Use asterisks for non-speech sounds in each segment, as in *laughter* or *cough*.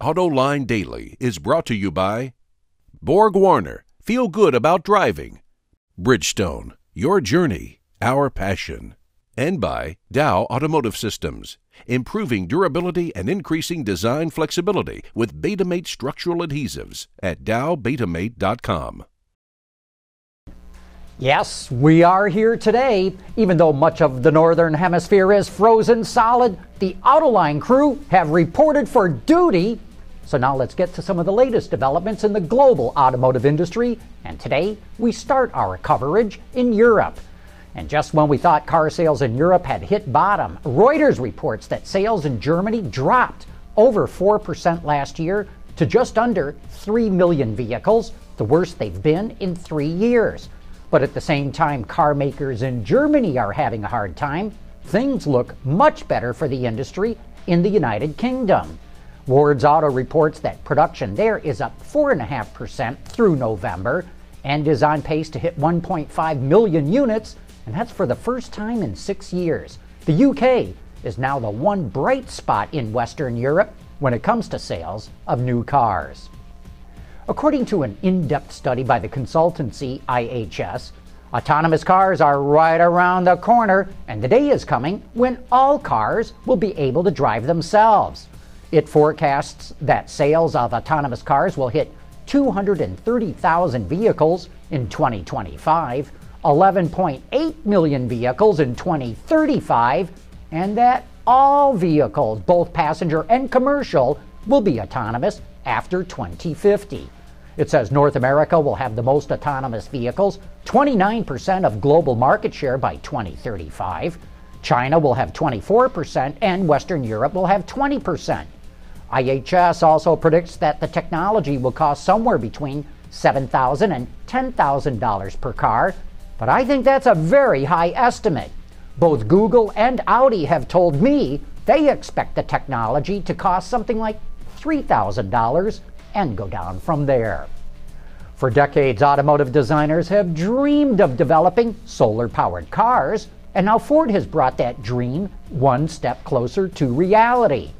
AutoLine Daily is brought to you by Borg Warner, feel good about driving. Bridgestone, your journey, our passion. And by Dow Automotive Systems, improving durability and increasing design flexibility with Betamate structural adhesives at dowbetamate.com. Yes, we are here today. Even though much of the northern hemisphere is frozen solid, the Autoline crew have reported for duty so now let's get to some of the latest developments in the global automotive industry. And today we start our coverage in Europe. And just when we thought car sales in Europe had hit bottom, Reuters reports that sales in Germany dropped over 4% last year to just under 3 million vehicles, the worst they've been in three years. But at the same time, car makers in Germany are having a hard time. Things look much better for the industry in the United Kingdom. Ward's Auto reports that production there is up 4.5% through November and is on pace to hit 1.5 million units, and that's for the first time in six years. The UK is now the one bright spot in Western Europe when it comes to sales of new cars. According to an in depth study by the consultancy IHS, autonomous cars are right around the corner, and the day is coming when all cars will be able to drive themselves. It forecasts that sales of autonomous cars will hit 230,000 vehicles in 2025, 11.8 million vehicles in 2035, and that all vehicles, both passenger and commercial, will be autonomous after 2050. It says North America will have the most autonomous vehicles, 29% of global market share by 2035. China will have 24%, and Western Europe will have 20%. IHS also predicts that the technology will cost somewhere between $7,000 and $10,000 per car, but I think that's a very high estimate. Both Google and Audi have told me they expect the technology to cost something like $3,000 and go down from there. For decades, automotive designers have dreamed of developing solar powered cars, and now Ford has brought that dream one step closer to reality.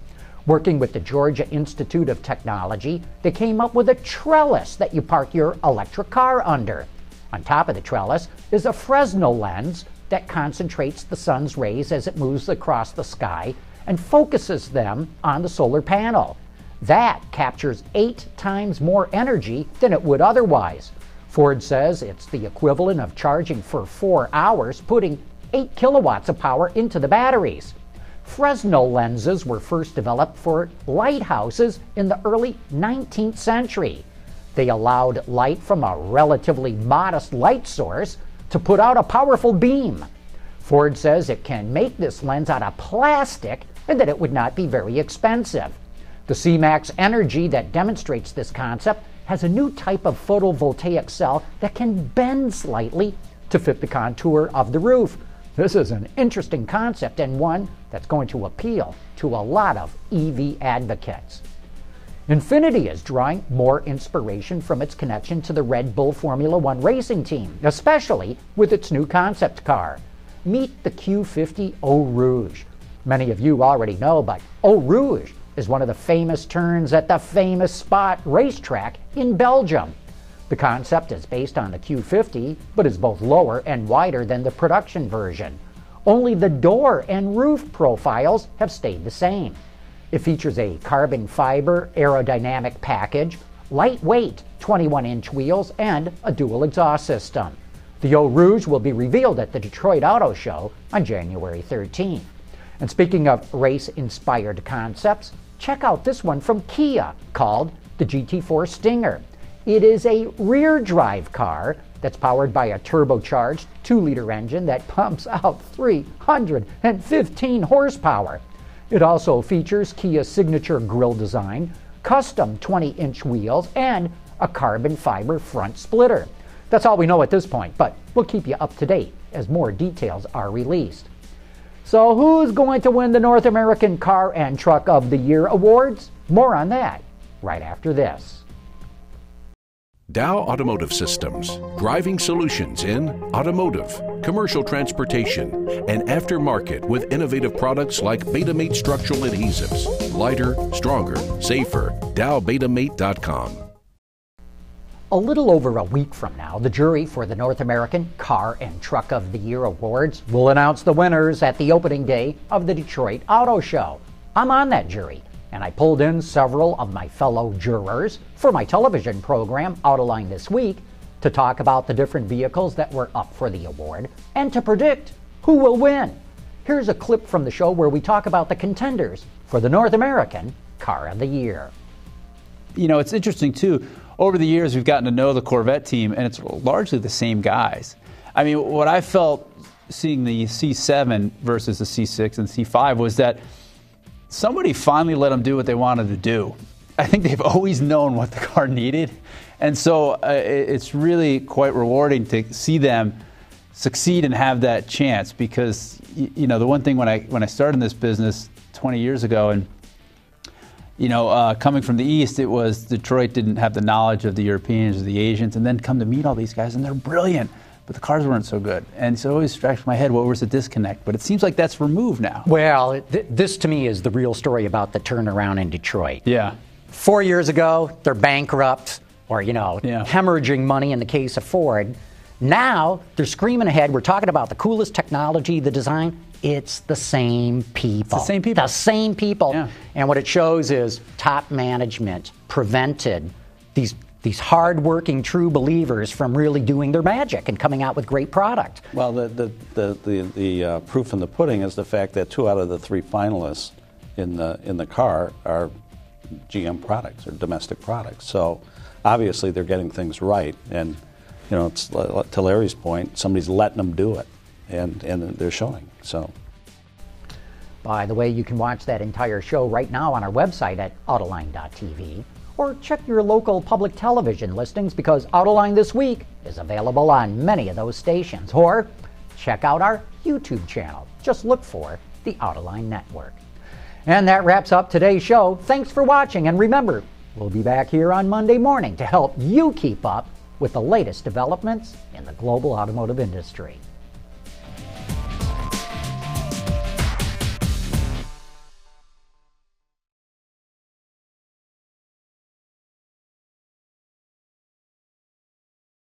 Working with the Georgia Institute of Technology, they came up with a trellis that you park your electric car under. On top of the trellis is a Fresnel lens that concentrates the sun's rays as it moves across the sky and focuses them on the solar panel. That captures eight times more energy than it would otherwise. Ford says it's the equivalent of charging for four hours, putting 8 kilowatts of power into the batteries. Fresnel lenses were first developed for lighthouses in the early 19th century. They allowed light from a relatively modest light source to put out a powerful beam. Ford says it can make this lens out of plastic and that it would not be very expensive. The C-Max Energy that demonstrates this concept has a new type of photovoltaic cell that can bend slightly to fit the contour of the roof. This is an interesting concept and one that's going to appeal to a lot of EV advocates. Infiniti is drawing more inspiration from its connection to the Red Bull Formula One racing team, especially with its new concept car. Meet the Q50 Eau Rouge. Many of you already know, but Eau Rouge is one of the famous turns at the famous Spa racetrack in Belgium. The concept is based on the Q50, but is both lower and wider than the production version. Only the door and roof profiles have stayed the same. It features a carbon fiber aerodynamic package, lightweight 21 inch wheels, and a dual exhaust system. The Eau Rouge will be revealed at the Detroit Auto Show on January 13. And speaking of race inspired concepts, check out this one from Kia called the GT4 Stinger. It is a rear drive car that's powered by a turbocharged 2 liter engine that *laughs* pumps out 315 horsepower. It also features Kia's signature grille design, custom 20 inch wheels, and a carbon fiber front splitter. That's all we know at this point, but we'll keep you up to date as more details are released. So, who's going to win the North American Car and Truck of the Year awards? More on that right after this. Dow Automotive Systems, driving solutions in automotive, commercial transportation, and aftermarket with innovative products like Betamate structural adhesives. Lighter, stronger, safer. DowBetamate.com. A little over a week from now, the jury for the North American Car and Truck of the Year Awards will announce the winners at the opening day of the Detroit Auto Show. I'm on that jury and I pulled in several of my fellow jurors for my television program, Autoline This Week, to talk about the different vehicles that were up for the award and to predict who will win. Here's a clip from the show where we talk about the contenders for the North American Car of the Year. You know, it's interesting too. Over the years, we've gotten to know the Corvette team, and it's largely the same guys. I mean, what I felt seeing the C7 versus the C6 and C5 was that somebody finally let them do what they wanted to do. I think they've *laughs* always known what the car needed. And so uh, it's really quite rewarding to see them succeed and have that chance because, you know, the one thing when I, when I started in this business 20 years ago and, you know, uh, coming from the East, it was Detroit didn't have the knowledge of the Europeans or the Asians, and then come to meet all these guys, and they're brilliant but the cars weren't so good. And so it always strikes my head what was the disconnect. But it seems like that's removed now. Well, th- this to me is the real story about the turnaround in Detroit. Yeah. Four years ago, they're bankrupt or, you know, yeah. hemorrhaging money in the case of Ford. Now they're screaming ahead. We're talking about the coolest technology, the design. It's the same people. It's the same people. The same people. Yeah. And what it shows is top management prevented these these hardworking, true believers from really doing their magic and coming out with great product. Well, the, the, the, the, the uh, proof in the pudding is the fact that two out of the three finalists in the, in the car are GM products or domestic products. So obviously they're getting things right. And, you know, it's, to Larry's point, somebody's letting them do it, and, and they're showing. So. By the way, you can watch that entire show right now on our website at autoline.tv or check your local public television listings because Autoline This Week is available on many of those stations. Or check out our YouTube channel. Just look for the Autoline Network. And that wraps up today's show. Thanks for watching, and remember, we'll be back here on Monday morning to help you keep up with the latest developments in the global automotive industry.